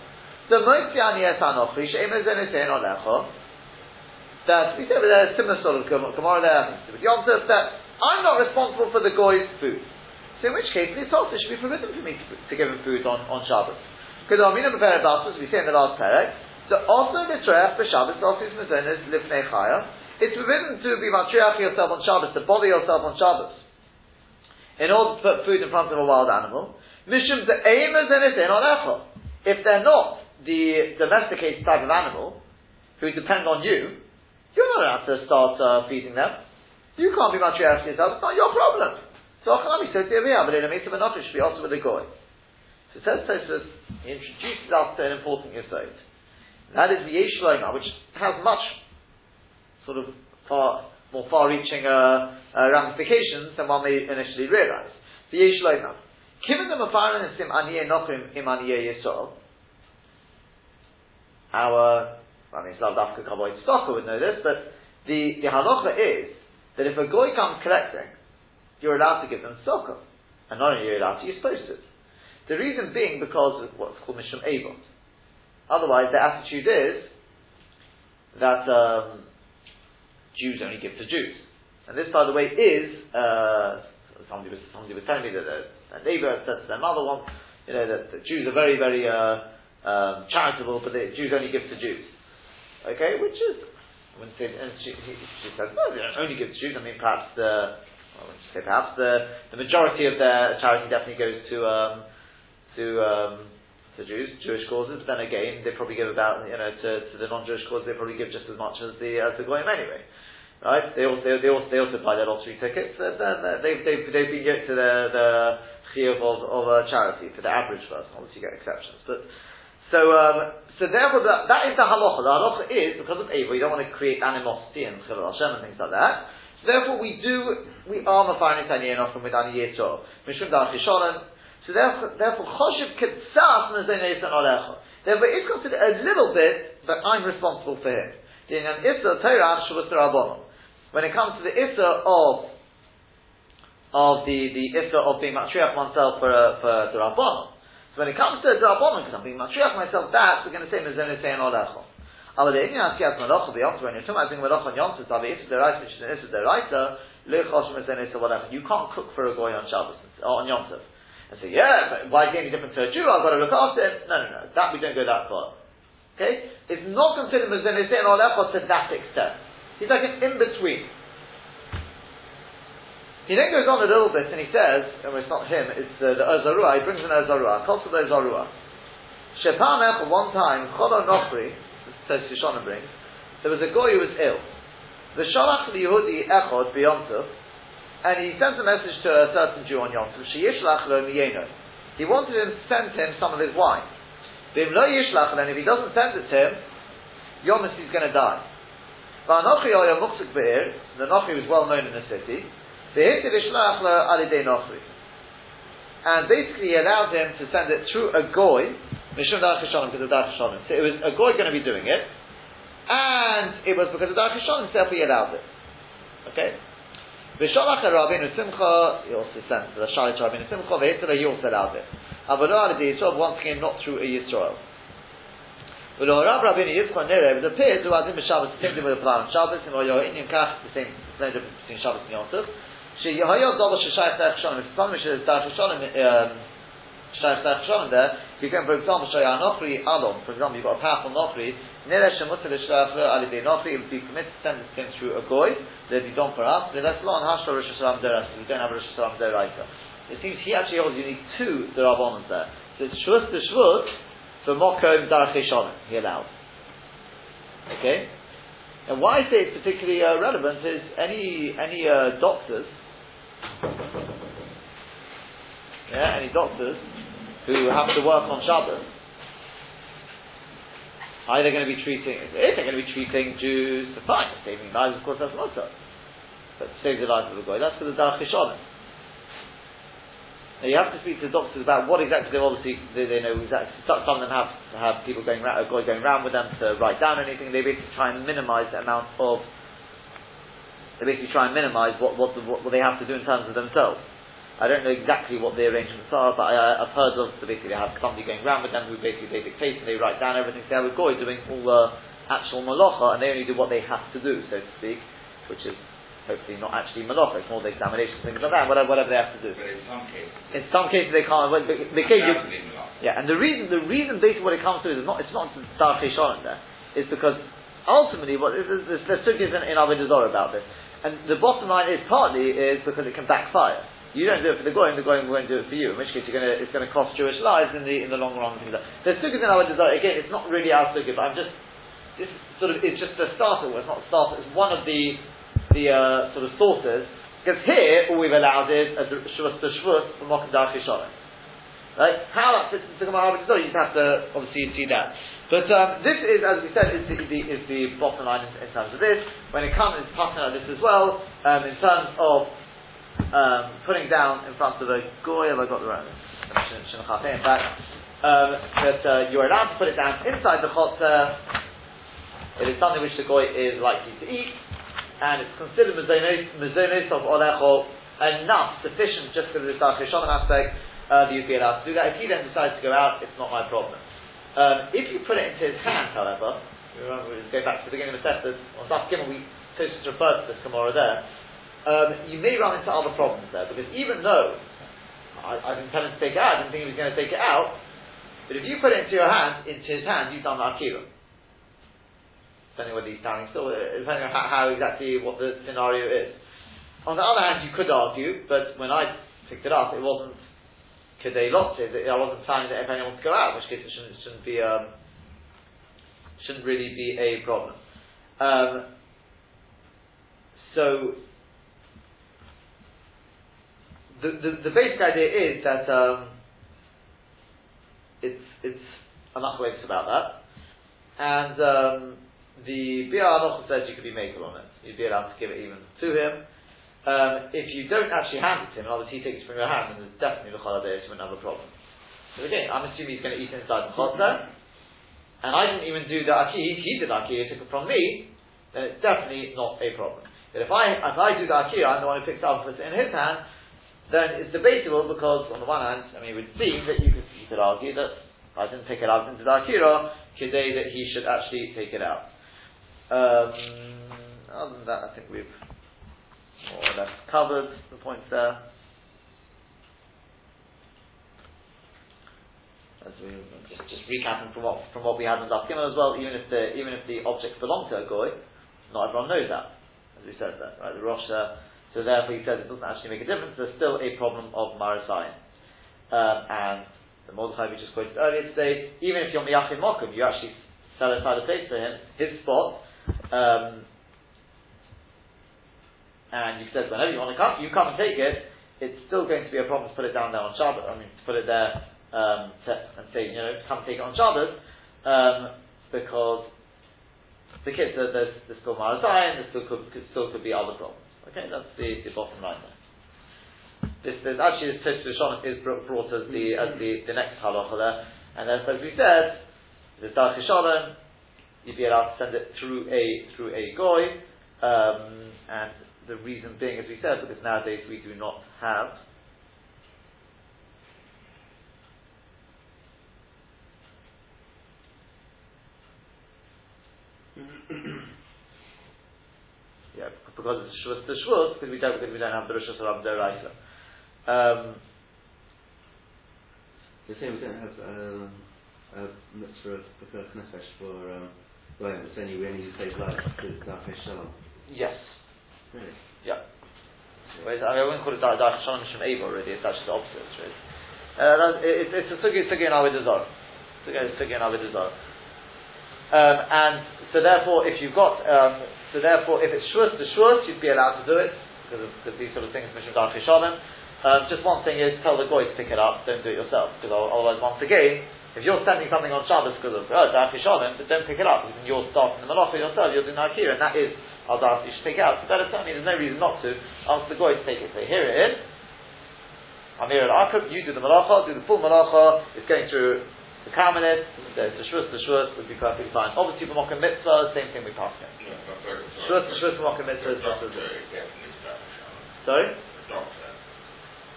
The most Moitzian Yes Anochi, She'emes Zenetein Olecho, that we say with a similar sort of Gemara there, with Yom that I'm not responsible for the goy's food. So in which case, this also should be forbidden for me to, to give him food on, on Shabbos. Because I'm in a as we say in the last parak, so also the Treach b'Shabbos, also Mazonis lifnei chaya. It's forbidden to be matriach yourself on Shabbos, to bother yourself on Shabbos, in order to put food in front of a wild animal. Mishum the aim is in it on echel. If they're not the domesticated type of animal who depend on you, you're not allowed to start uh, feeding them. You can't be matriach yourself. It's not your problem. So Achanami says the Aviyah, but in a Mesa should be also with a goy. So says he introduces us to an important insight. That is the Yesh which has much sort of far, more far-reaching uh, uh, ramifications than one may initially realize. The Yesh Loima. Given the Mafaran Sim Aniyeh Nochim Im Aniyeh Yisrael, our, I mean, Slav Dafka Kavoy Stocker would know this, but the, the halacha is that if a goy comes collecting, you're allowed to give them tzedakah. And not only are you allowed to, you're supposed to. The reason being because of what's called Mishum Avon. Otherwise, the attitude is that um, Jews only give to Jews. And this, by the way, is uh, somebody was somebody was telling me that a, neighbour said to their mother once, you know, that, that Jews are very, very uh, um, charitable, but the Jews only give to Jews. Okay, which is I wouldn't say, and she, he, she says, no, they don't only give to Jews. I mean, perhaps the, well, I wouldn't say perhaps the, the majority of their charity definitely goes to um, to um, to Jews, Jewish causes, but then again, they probably give about, you know, to, to the non-Jewish causes, they probably give just as much as the, as the Goyim anyway. Right? They also, they also, they also buy their lottery tickets, they've, they've, they've, they've been given to the, the chiyuv of, of a charity, for the average person, obviously you get exceptions. But, so, um, so therefore, that, that is the halacha. The halacha is, because of Ava, you don't want to create animosity and chilul Hashem and things like that. So therefore, we do, we are mafarin and often with aniyah Mishum dar chisholim, so therefore, therefore, choshev ketzas nezenes and olecha. Therefore, it's considered a little bit, but I'm responsible for him. When it comes to the issa of of the the issa of being matriach oneself for uh, for the rabbanon. So when it comes to the rabbanon, because I'm being matriach myself, that we're going to say mezenes and olecha. Aber der Inyan Asiyat Malacha beyond when you're talking about doing Malacha on Yom Tov, the Issa Deraisa, which is Issa Deraisa, Lechosh Mezenes You can't cook for a goy on Shabbos, on Yom Tov. And say, yeah, but why is he any different to a Jew? I've got to look after him. No, no, no. That we don't go that far. Okay? It's not considered Mezenisin or Lechot to that extent. He's like an in-between. He then goes on a little bit and he says, and it's not him, it's uh, the Or Zarua, he brings an Or Zarua, calls for the Or Zarua. Shepamech, one time, Chola Nochri, says Shishona brings, there was a guy who was ill. The Shalach Yehudi Echod Beyontif, and he sends a message to a certain Jew on Yontif, Sheyishlach Lo Miyeno. He wanted him to send him some of his wine. Bim Lo Yishlach, and if he doesn't send it to him, Yomis is going to die. Va'anochi Oya Muksuk Be'er, the Nochi was well known in the city, and basically he allowed him to send it through a goy, Mishum because of So it was a goy going to be doing it, and it was because of Darach Hashonim, therefore he allowed it. Okay? Visholach Rabbeinu Simcha, he also sent the Shalit Rabbeinu Simcha, V'hitzela, he also allowed it. Avodah Al Yisrael, once again, not through a Yisrael. But Rav Rabbeinu Yitzchak Nere, it appears to Adim Shabbos, the same thing with the plan on Shabbos, and Yohinim Kach, the same, the same between Shabbos and Yom Tov. Sheyahayot Dolo Sheshayach Derech Shonim. If something is Derech Shonim, Sheshayach Derech Shonim there, you can, for example, Shayah Nochri Alon. For example, you've got a powerful Nochri. Nere Shemutter L'Shayach Alidei Nochri. It would be permitted to send this thing through a goy. That'd be done for us. That's lo on Hashra Rosh Hashanah Deras. We don't have a Rosh Hashanah Deraita. It seems he actually holds you need two Derabonans there. So it's Shvus to Shvus for Mokom Derech Shonim. He allows. Okay. And why I say it's particularly uh, relevant is any any uh, doctors yeah, any doctors who have to work on Shabbos, are they going to be treating, if they're going to be treating Jews, fine, saving lives, of course, that's not so. But save the life of a guy, that's for the Darach Now you have to speak to doctors about what exactly they obviously they, they know exactly. Some of them have have people going guy going around with them to write down anything. They basically try and minimise the amount of. They basically try and minimise what what, the, what they have to do in terms of themselves. I don't know exactly what the arrangements are, but I, have heard of, so basically they have somebody going around with them who basically they dictate and they write down everything. They have a goy doing all the actual malacha, and they only do what they have to do, so to speak, which is hopefully not actually malacha, it's more the examination, things like that, whatever, whatever they have to do. But in some cases, in some cases they can't. But the, the case you, yeah, and the reason, the reason basically what it comes to is not, it's not Dar Shalom there, is because ultimately what there's, there's, there's in, in Avodah about this, and the bottom line is partly is because it can backfire. You don't do it for the goyim, the goyim won't do it for you. In which case, you're gonna, it's going to cost Jewish lives in the in the long run. Things like There's sukkahs in our desire. Again, it's not really our sukkah, but I'm just this sort of it's just a starter. It's not a starter. It's one of the the uh, sort of sources. Because here, all we've allowed is a shvus to shvus from Mokadar Chisholem. Right? How that fits into Gemara you just have to obviously see that. But um, this is, as we said, is the, the, is the bottom line in, in, terms of this. When it comes, it's passing out this as well. Um, in terms of um, putting down in front of a goy, have I got the right in fact, um, that uh, you're allowed to put it down inside the chotzer. It is something which the goy is likely to eat, and it's considered mezonos of olecho enough, sufficient just for the Rishonim aspect, uh, that you'd be allowed to do that. If he then decides to go out, it's not my problem. Um, if you put it into his hand, however, remember, we go back to the beginning of the Sefton, on Saf Gimel, we just referred to this Gemara there, um, you may run into other problems there because even though I, I didn't tell him to take it out, I didn't think he was going to take it out, but if you put it into your hand, into his hand, you've done the akira. Depending whether he's standing still, uh, depending on how, how, exactly what the scenario is. On the other hand, you could argue, but when I picked it up, it wasn't kedei lotzes. I wasn't planning that if anyone to go out, in which case it shouldn't, shouldn't be um, shouldn't really be a problem. Um, so the, the, the basic idea is that um, it's it's enough ways about that, and um, the Biur says you could be makel on it. You'd be allowed to give it even to him. Um, if you don't actually hand it to him, obviously he takes it from your hand, then there's definitely the holiday, you wouldn't have a problem. So again, I'm assuming he's going to eat inside the chotzer, and I didn't even do the akiyah, he did akiyah, he took it from me, then it's definitely not a problem. But if I, if I do the akiyah, I'm the one who picks up and in his hand, then it's debatable because on the one hand, I mean, it would seem that you could, you could argue that I didn't take it out into the Akira, today that he should actually take it out. Um, other than that, I think we've more or less covered the points there. As we just, just recapping from what from what we had in Daf as well, even if the even if the objects belong to a goy, not everyone knows that, as we said there, right? The Rosh, so therefore he says it doesn't actually make a difference. There's still a problem of Maris Ayin. Um, and the Mordechai we just quoted earlier today, even if you're Miyachim Mokum, you actually set aside a place for him, his spot, um, and you said whenever you want to come, you come and take it, it's still going to be a problem to put it down there on Shabbat, I mean, to put it there um, to, and say, you know, come take it on Shabbat, um, because the kids, there's, there's still Maris Ayin, there still could, could, still could be other problems. Okay, that's the, the bottom line there. This, there's actually this Tosh is brought as the as the, the next halacha there, and as, as we said, the Dark Shalom, you'd be allowed to send it through a through a goy, um, and the reason being, as we said, because nowadays we do not have <coughs> yeah, because it's shvus to shvus, because we don't because we don't have the Rosh Hashanah Deraisa. Um, You're we don't have um, a mitzvah of Nefesh for um, well, it's only we only save life to Darkei Shalom. yes, Really? yeah. Whereas, I, mean, I wouldn't call it Dark Shalom Shem Eva really, it's actually the opposite, really. Uh, that, it, it's a sugi sugi in Avodah Zarah. Sugi Avodah Zarah. Um, and so therefore, if you've got, um, so therefore, if it's shvus to shvus, you'd be allowed to do it because of because these sort of things mentioned Darkei Shalom. Um, just one thing is tell the goy to pick it up. Don't do it yourself because otherwise, once again, if you're sending something on Shabbos because of oh, Shalom, but don't pick it up because you're starting the malacha yourself. You're doing Akira, and that is Al you should take it out. So better certainly there's no reason not to ask the goy to take it. So here it is. Amir al Akab, you do the malacha, do the full malacha. It's going through the there's the Shvus, the Shvus would be perfectly fine. Obviously, for Mocha Mitzvah, same thing we pass it. Shvus, the Shvus, Mocha Mitzvah is just as Sorry?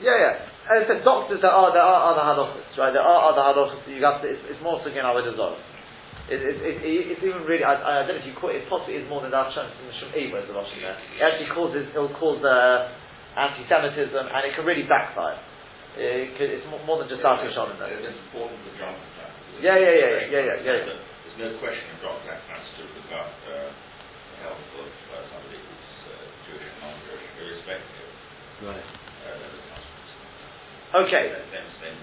Yeah, yeah. As I said, doctors, there are, there are other halachas, right? There are other halachas that you have to, it's, it's more so, you know, with the It, it, it, it's even really, I, I don't know if you call it, it possibly is more than Darshon Shem Eva is the Lashon there. It actually causes, it'll cause uh, anti-Semitism and it can really backfire. It, could- it's more, more than just Darshon Shalom there. It's important to jump at that. Yeah, yeah, yeah, yeah, yeah, yeah, yeah. There's no question of Dr. has to look after the health of uh, somebody who's uh, Jewish and non-Jewish, irrespective Right. uh, of the customs. Okay,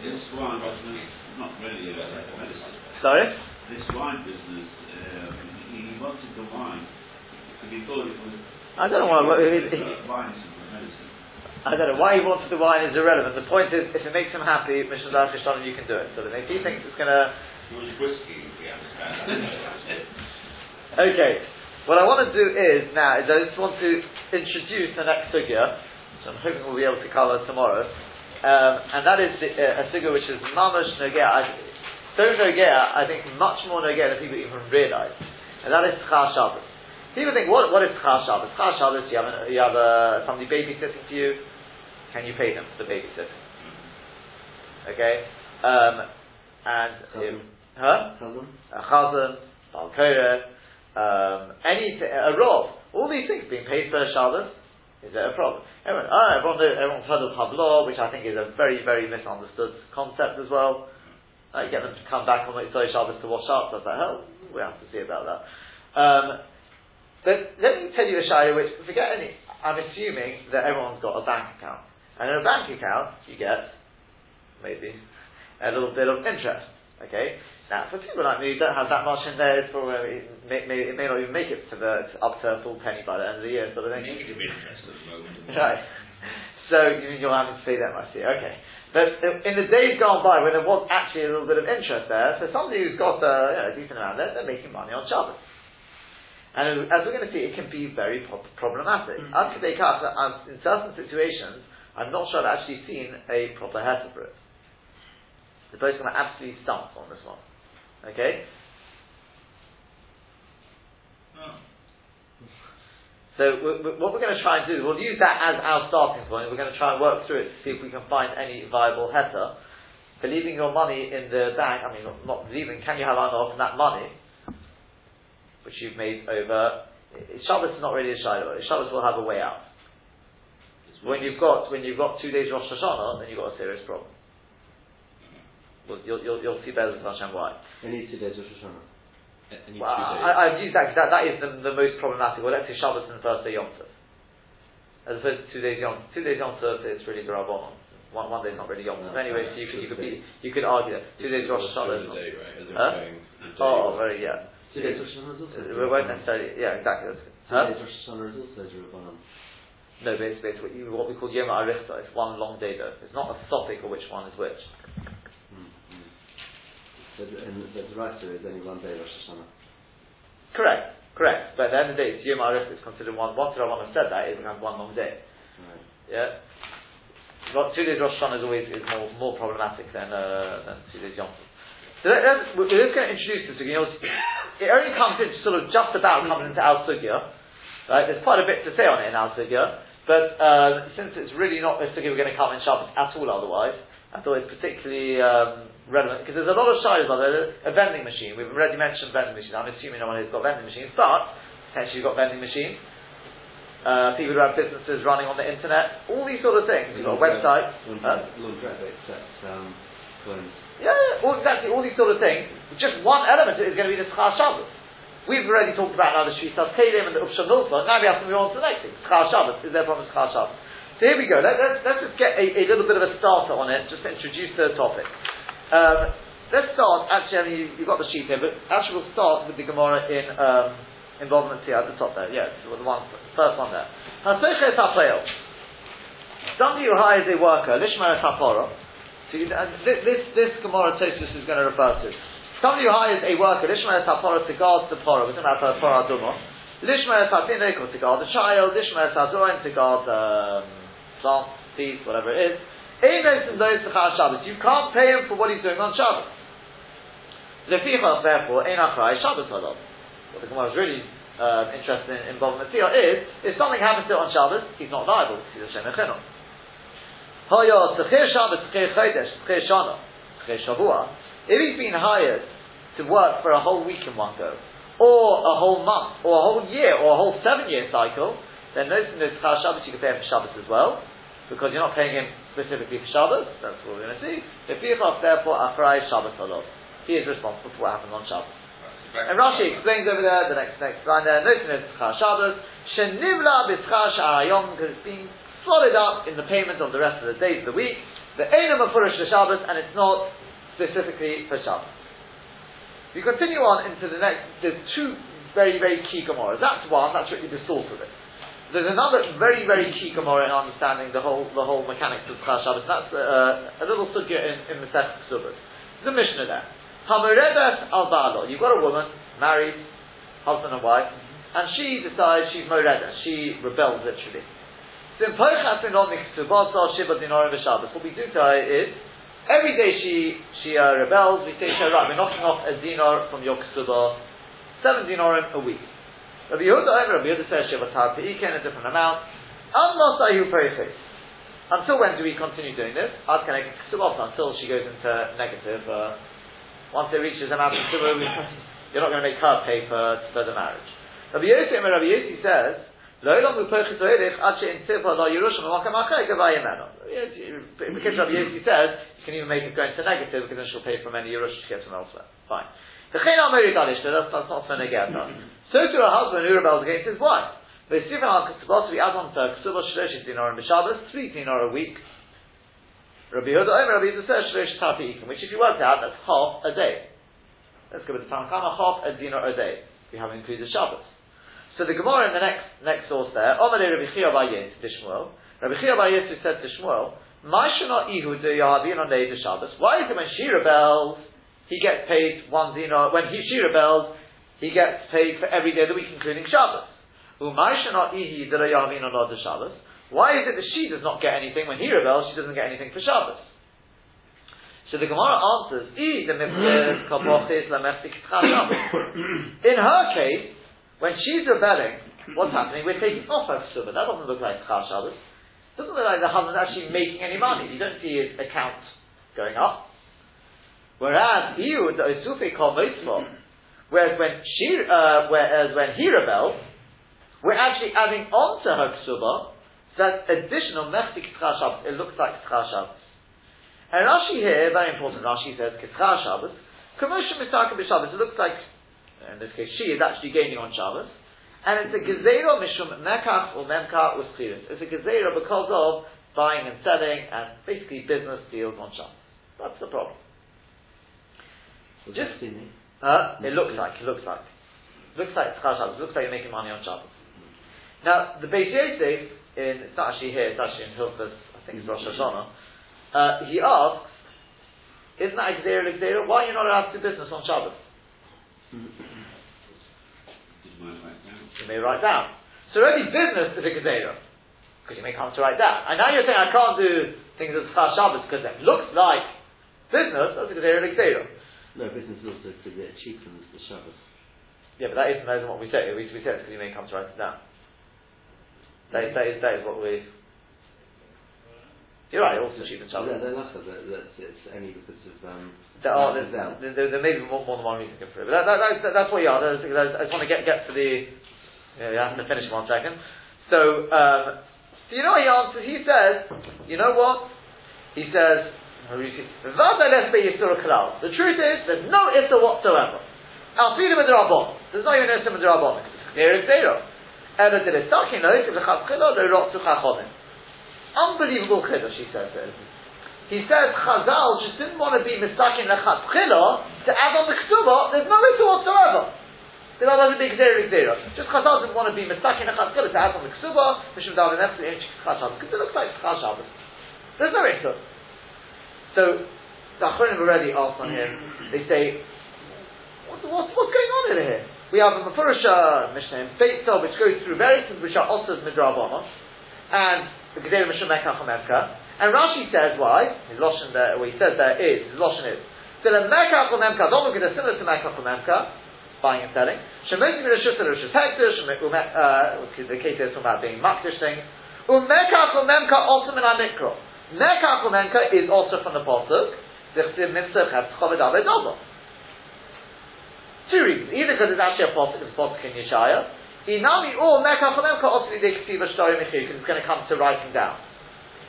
This wine business, not really a medicine. sorry? This wine business, um, he, wanted the wine. Because he thought it was I don't know why, uh, he- he- wine is medicine. I don't know why he wanted the wine is irrelevant. The point is, if it makes him happy, Mishnah Shalom, you can do it. So if he thinks it's gonna, It was whiskey, we understand. <laughs> Okay, what I want to do is now is I just want to introduce the next sugya, which I'm hoping we'll be able to cover tomorrow, um, and that is the, uh, a sugya which is mamash nogea. I- So nogea, I think much more nogea than people even realise, and that is Tchar Shabbos. People think, what, what is Tchar Shabbos? Tchar Shabbos, you have, you have a, somebody babysitting for you, can you pay them for the babysitting? Okay, um, and Chazan. huh? Chazan? a chazan, um, any a rov, all these things being paid for Shabbos, is there a problem? Everyone, oh, everyone knows, everyone's heard of Havlah, which I think is a very, very misunderstood concept as well. Uh, get them to come back on Mitzvah Shabbos to wash up, does that help? We have to see about that. Um, but let me tell you a shayla which, forget any, I'm assuming that everyone's got a bank account. And in a bank account, you get, maybe, a little bit of interest. Okay? Now, for people like me who don't have that much in there, it's probably, it, may, may, it may not even make it to the, to up to a full penny by the end of the year, sort of thing. Negative interest at the moment. Right. So you mean you're having to pay that much here? Okay. But uh, in the days gone by, when there was actually a little bit of interest there, so somebody who's got a, you know, a decent amount there, they're making money on Shabbos. And as we're going to see, it can be very pro- problematic. Up to date, in certain situations, I'm not sure I've actually seen a proper heter for it. The to absolutely stump on this one. Okay? No. So we we what we're going to try and do is we'll use that as our starting point. We're going to try and work through it to see if we can find any viable heter. For leaving your money in the bank, I mean, not, not leaving, can you have off on that money, which you've made over, Shabbos is not really a shiloh. Shabbos will have a way out. When you've got, when you've got two days Rosh Hashanah, then you've got a serious problem. Well, you'll, you'll, you'll see better than Hashem why. Only two days of Rosh Hashanah. A- Well. I, I've used that 'cause that, that is the, the most problematic. Well, let's say Shabbos and the first day Yom Tov. As opposed to two days Yom Two days Yom Tov, it's really Garabon. One, one day is not really Yom Tov. No, Anyway, no, so you could, you could, be, you could argue that. Two days Rosh Hashanah. is not- day, right? As Huh? day Oh, very, yeah. Two days Rosh Hashanah is also. Uh, We won't necessarily, yeah, exactly. That's good. Two Huh? days Rosh Hashanah is also Rabbanon. No, but it's, it's what, you, what we call Yom Arichta. It's one long day though. It's not a topic of which one is which. But, and, the right is only one day Rosh Hashanah. Correct, correct. But at the end of the day, it's Yom Arichta. It's considered one. Once Rabbanon said that, it becomes one long day. Right. Yeah. Ro- two days Rosh Hashanah is always is more more problematic than uh, than two days Yom Tov. So let, let's, we're just going to introduce this. It only comes into sort of just about coming into Al Sugya. Right? There's quite a bit to say on it in Al Sugya, but um, since it's really not a Sugya we're going to come in Shabbos at all otherwise, I thought it's particularly um, relevant because there's a lot of on there. A vending machine. We've already mentioned vending machine. I'm assuming no one has got vending machines, but potentially you've got vending machines. Uh, people who have businesses running on the internet, all these sort of things. You've got a website. Laundrette, laundrette accepts um, coins. Yeah, yeah, all, exactly, all these sort of things. Just one element is going to be the Schar Shabbos. We've already talked about now the Shvisas Kelim and the Upsha Milfa. Now we have to move on to the next thing. Schar Shabbos. Is there a problem with Schar Shabbos? So here we go. Let, us let's just get a, a little bit of a starter on it, just to introduce the topic. Um, let's start, actually, I mean, you, you've got the sheet here, but actually we'll start with the Gemara in um, involvement here at the top there. Yes, the one, first one there. Haseches HaPleil. Somebody who hires a worker, Lishmer Hapora, so you, and this, this, Gemara Tosus is going to refer to. Somebody who hires a worker, Lishmer Hapora, to guard the Pora, we're talking about the Pora Duma. Lishmer Hatineko, to guard the child, Lishmer Hazoim, to guard um, plants, seeds, whatever it is. Those Shabbos. You can't pay him for what he's doing on Shabbos. Lefichach, therefore, Ein Achrai Shabbos Halal. What the Gemara is really um, interested in involvement is, if something happens to it on Shabbos, he's not liable because he's a Shem Echinot. Hoyo, Tzechir Shabbos, Tzechir Chodesh, Tzechir Shana, Tzechir Shavua, if he's been hired to work for a whole week in one go, or a whole month, or a whole year, or a whole seven year cycle, then notice in the Tzechir Shabbos you can pay him for Shabbos as well, because you're not paying him specifically for Shabbos, that's what we're going to see. The Lefichach, therefore, Achrai Shabbos Halal. He is responsible for what happens on Shabbos. And Rashi explains over there, the next next line there, notice in Tzchar Shabbos, Shenivla b'tzchar sha'ayom, because it's been swallowed up in the payment of the rest of the days of the week, the Einam Mefurish Shabbos, and it's not specifically for Shabbos. We continue on into the next, there's two very, very key Gemaras. That's one, that's really the source of it. There's another very, very key Gemara in understanding the whole, the whole mechanics of Tzchar Shabbos. That's uh, a little sugya in, in Masech Ksubas. The Mishnah there. Hamoredes al. You've got a woman, married, husband and wife, and she decides she's Moredes. She rebels literally. So in what we do to her is, every day she, she uh, rebels, we say to her, right, we're knocking off a dinar from your Ksubah, seven dinarim a week. Rabbi Yehuda, Rabbi Yehuda says Shiva Tar Pe'iken, a different amount. Amnosayu Perichis. Until when do we continue doing this? Ad Keneged Ksubah, until she goes into negative, uh, once it reaches amount of Ksubah, you're not going to make her pay for, for the marriage. Rabbi Yossi, Rabbi Yossi says, לא יום בפרחת הילך עד שאינציפה לא ירוש במקום אחר גבה ימנו. Because Rabbi Yossi says, you can even make it go into negative because then she'll pay from any Yerush she gets from elsewhere. Fine. The Chen Ameri Dalishta, that's, that's not so negata. So to a husband who rebels against his wife. But Stephen al Kesubos, we add on to Kesuba dinar and B'Shabbos, three dinar a week. Rabbi Yehuda Omer, Rabbi says Shlosh Tapi Ikim, which if you work out, that's half a day. Let's go with the Tanakama, half a dinar a day. We haven't included Shabbos. So the Gemara in the next next source there, Omer Rabbi Chia Bar Yis to Shmuel. Rabbi Chia Bar Yis said to Shmuel, Ma'ishana Ihu de Yahavin on the Shabbos. Why is it when she rebels, he gets paid one dinar? When he she rebels, he gets paid for every day of the week, including Shabbos. U'ma'ishana Ihi de Yahavin on the Shabbos. Why is it that she does not get anything when he rebels? She doesn't get anything for Shabbos. So the Gemara answers, "I the mitzvah <coughs> kabochis lamechtik <coughs> In her case, when she's rebelling, what's happening? We're taking off her ksuba. That doesn't look like Chal Shabbos. doesn't look like the husband's actually making any money. You don't see his account going up. Whereas you, the Osufe call mitzvah, whereas when she, uh, whereas when he rebels, we're actually adding on to her ksuba that additional mechti Shabbos. It looks like Shabbos. And Rashi here, very important, Rashi says Kitzchar Shabbos, commercial Misaka B'Shabbos, it looks like in this case she, is actually gaining on Shabbos. And it's a gezerah mishum mekach or memka with It's a gezerah because of buying and selling and basically business deals on Shabbos. That's the problem. Just- that in it? Looks like, it looks like. It looks like it's Chal Shabbos. It looks like you're making money on Shabbos. Now, the Beis Yosef, in, it's not actually here, it's actually in Hilchas, I think it's Rosh Hashanah, uh, he asks, isn't that Xera Xera? Why are you not allowed to do business on Shabbos? Just might <laughs> write down. You may write down. So already business is a Xera, because you may come to write down. And now you're saying I can't do things as Chal Shabbos because it looks like business, that's a Xera Xera. No, business also because it cheapens the Shabbos. Yeah, but that isn't, that isn't what we say. We, we say it's because you may come to write it down. That is, that is, that is what we. You're right, also cheap and No, Shabbos. no, laugh at that. That's it's only because of um. There are, there's, there, there, there may be more, more than one reason through it. But that, that, that's, that's what you are. I just want to get, get to the. Yeah, you have to finish one second. So, um, so you know what he answers? He says, you know what? He says, the truth is, there's no issa whatsoever. Al freedom of the Rabbon. There's not even issa the Rabbon. Zero. V'chazchilo lo rotzu chachonim. Unbelievable chiddush, he says there. He says Chazal just didn't want to be mistaken lechatchila to add on the ksuba. There's no issue whatsoever. There's not a big zera zera. Just Chazal didn't want to be mistaken lechatchila to add on the ksuba. Mishum daven nefsi in Shabbos because it looks like Chal There's no issue. So the Achronim already asked on him. Mm-hmm. They say, what, what, what's going on in here? We have a Mephorisha Mishnah in Beit which goes through various things which are Osas Midrabanon, and the Gedera Mishnah Mekach Memka. And Rashi says why, his Loshen there, what he says there is, his Loshen is, so the Mekach Memka, don't look at it similar to Mekach Memka, buying and selling. Shemotim Rishus and Rishus Hektish, uh, the case is about being Makdish things. Umekach Memka also min Amikro. Mekach Memka is also from the Pasuk, Zichtiv Mitzvah Chav Tchovid Aved. Two reasons. Either because it's actually a Pasuk, it's a Pasuk in Yeshaya. Inami or Mekach Memka also the Ksiva Shtori Mechir, because it's going to come to writing down.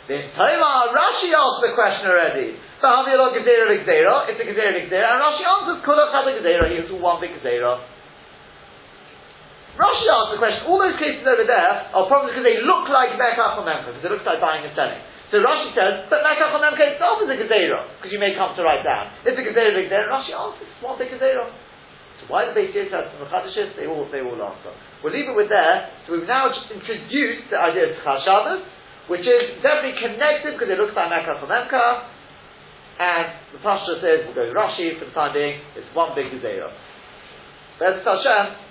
Then Taima, Rashi asked the question already. So how do you log Gezerah Gezerah? It's a Gezerah Gezerah, and Rashi answers Kulach has a Gezerah, he was one big Gezerah. Rashi asked the question, all those cases over there are probably because they look like Mekach Memka, because it looks like buying and selling. So Rashi says, but Mekach Memka itself is a Gezerah, because you may come to write down. It's a Gezerah Gezerah, and Rashi answers, it's one big Gezerah. So why the Beit Yosef have some Mechadashis? They all, they all answer. We'll leave it with there. So we've now just introduced the idea of Chal which is definitely connected because it looks like from Memka. And the Pasha says, we'll go Rashi for the time being, it's one big Gezerah. That's Hashem.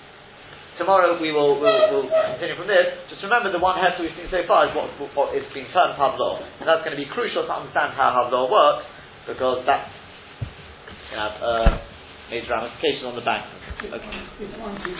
Tomorrow we will we'll, we'll continue from this. Just remember the one heft we've seen so far is what, what is being termed Havlaw. And that's going to be crucial to understand how Havlaw works because that's you know, uh, major ramifications on the bank. Okay.